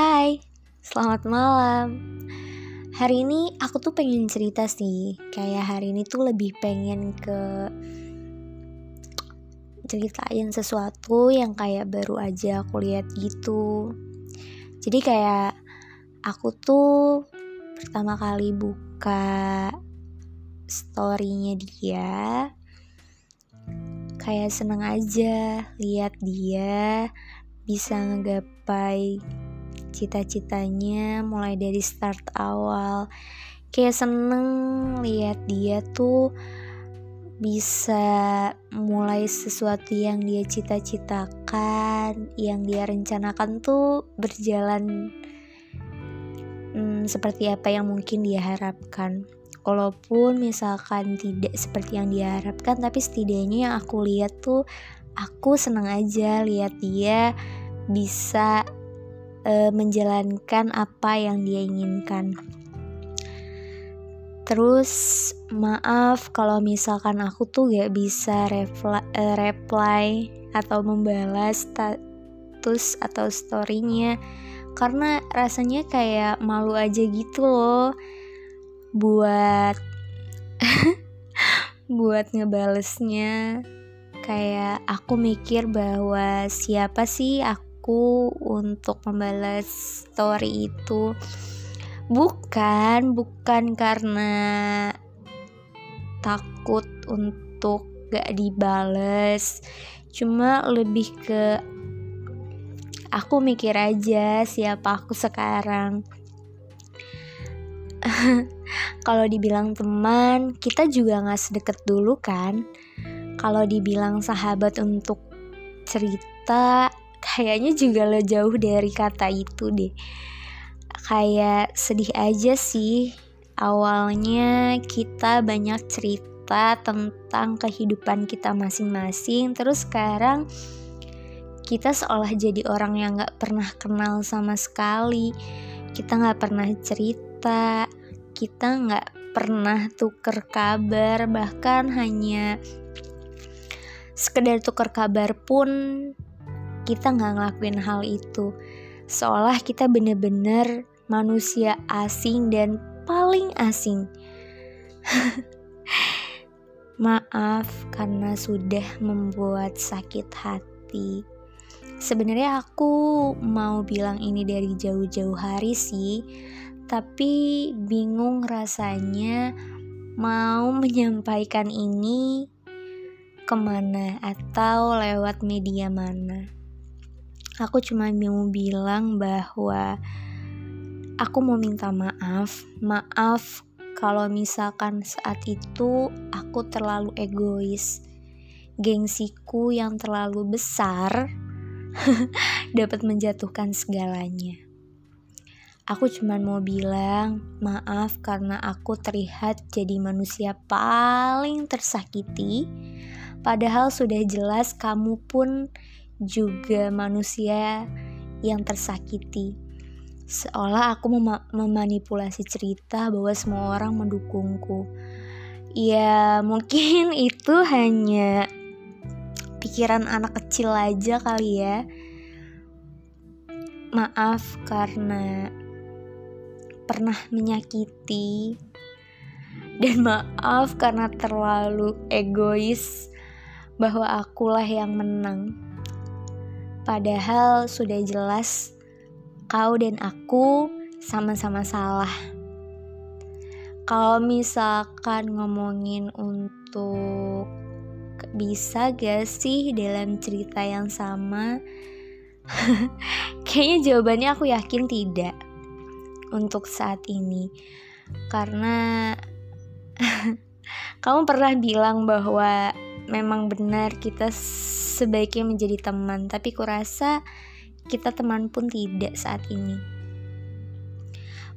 Hai, selamat malam. Hari ini aku tuh pengen cerita sih. Kayak hari ini tuh lebih pengen ke ceritain sesuatu yang kayak baru aja aku lihat gitu. Jadi kayak aku tuh pertama kali buka storynya dia kayak seneng aja lihat dia bisa ngegapai cita-citanya mulai dari start awal. Kayak seneng lihat dia tuh bisa mulai sesuatu yang dia cita-citakan yang dia rencanakan tuh berjalan hmm, seperti apa yang mungkin dia harapkan. Walaupun misalkan tidak seperti yang diharapkan tapi setidaknya yang aku lihat tuh aku seneng aja lihat dia bisa uh, menjalankan apa yang dia inginkan. Terus maaf kalau misalkan aku tuh gak bisa reply, uh, reply atau membalas status atau storynya. Karena rasanya kayak malu aja gitu loh buat buat ngebalesnya. Kayak aku mikir bahwa siapa sih aku untuk membalas story itu bukan bukan karena takut untuk gak dibales cuma lebih ke aku mikir aja siapa aku sekarang kalau dibilang teman, kita juga gak sedekat dulu kan. Kalau dibilang sahabat untuk cerita, kayaknya juga lo jauh dari kata itu deh. Kayak sedih aja sih. Awalnya kita banyak cerita tentang kehidupan kita masing-masing, terus sekarang kita seolah jadi orang yang gak pernah kenal sama sekali. Kita gak pernah cerita, kita nggak pernah tuker kabar bahkan hanya sekedar tuker kabar pun kita nggak ngelakuin hal itu. Seolah kita bener-bener manusia asing dan paling asing. Maaf karena sudah membuat sakit hati. Sebenarnya aku mau bilang ini dari jauh-jauh hari sih tapi bingung rasanya mau menyampaikan ini ke mana atau lewat media mana. Aku cuma mau bilang bahwa aku mau minta maaf, maaf kalau misalkan saat itu aku terlalu egois. Gengsiku yang terlalu besar dapat menjatuhkan segalanya. Aku cuma mau bilang maaf karena aku terlihat jadi manusia paling tersakiti. Padahal sudah jelas kamu pun juga manusia yang tersakiti. Seolah aku mem memanipulasi cerita bahwa semua orang mendukungku. Ya, mungkin itu hanya pikiran anak kecil aja kali ya. Maaf karena pernah menyakiti dan maaf karena terlalu egois bahwa akulah yang menang. Padahal sudah jelas kau dan aku sama-sama salah. Kalau misalkan ngomongin untuk bisa gak sih dalam cerita yang sama? Kayaknya jawabannya aku yakin tidak untuk saat ini karena kamu pernah bilang bahwa memang benar kita sebaiknya menjadi teman tapi kurasa kita teman pun tidak saat ini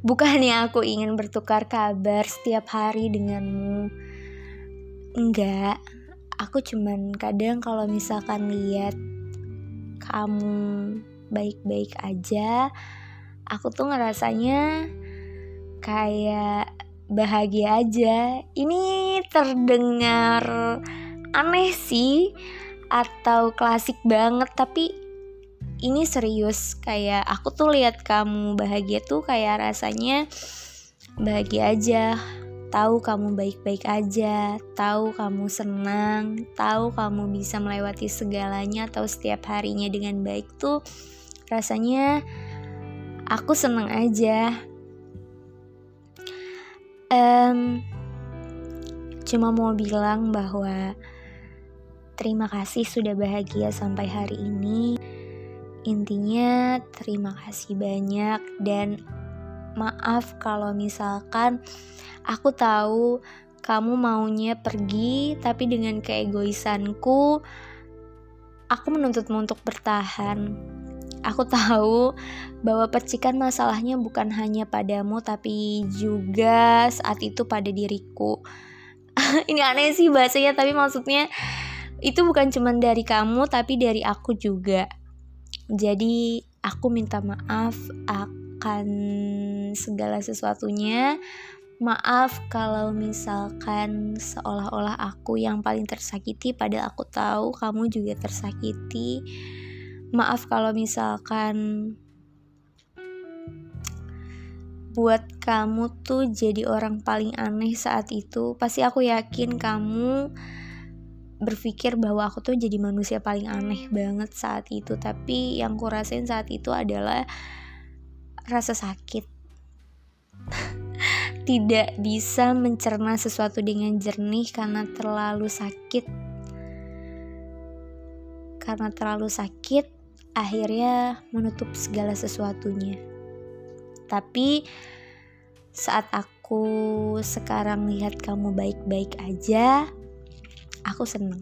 bukannya aku ingin bertukar kabar setiap hari denganmu enggak aku cuman kadang kalau misalkan lihat kamu baik-baik aja aku tuh ngerasanya kayak bahagia aja. Ini terdengar aneh sih atau klasik banget tapi ini serius kayak aku tuh lihat kamu bahagia tuh kayak rasanya bahagia aja tahu kamu baik-baik aja, tahu kamu senang, tahu kamu bisa melewati segalanya atau setiap harinya dengan baik tuh rasanya aku senang aja. Um, cuma mau bilang bahwa terima kasih sudah bahagia sampai hari ini. Intinya terima kasih banyak dan maaf kalau misalkan Aku tahu kamu maunya pergi, tapi dengan keegoisanku, aku menuntutmu untuk bertahan. Aku tahu bahwa percikan masalahnya bukan hanya padamu, tapi juga saat itu pada diriku. Ini aneh sih bahasanya, tapi maksudnya itu bukan cuma dari kamu, tapi dari aku juga. Jadi, aku minta maaf akan segala sesuatunya. Maaf kalau misalkan seolah-olah aku yang paling tersakiti padahal aku tahu kamu juga tersakiti. Maaf kalau misalkan buat kamu tuh jadi orang paling aneh saat itu. Pasti aku yakin kamu berpikir bahwa aku tuh jadi manusia paling aneh banget saat itu. Tapi yang kurasain saat itu adalah rasa sakit tidak bisa mencerna sesuatu dengan jernih karena terlalu sakit. Karena terlalu sakit, akhirnya menutup segala sesuatunya. Tapi saat aku sekarang lihat kamu baik-baik aja, aku seneng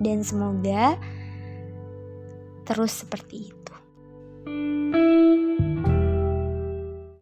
dan semoga terus seperti itu. thank you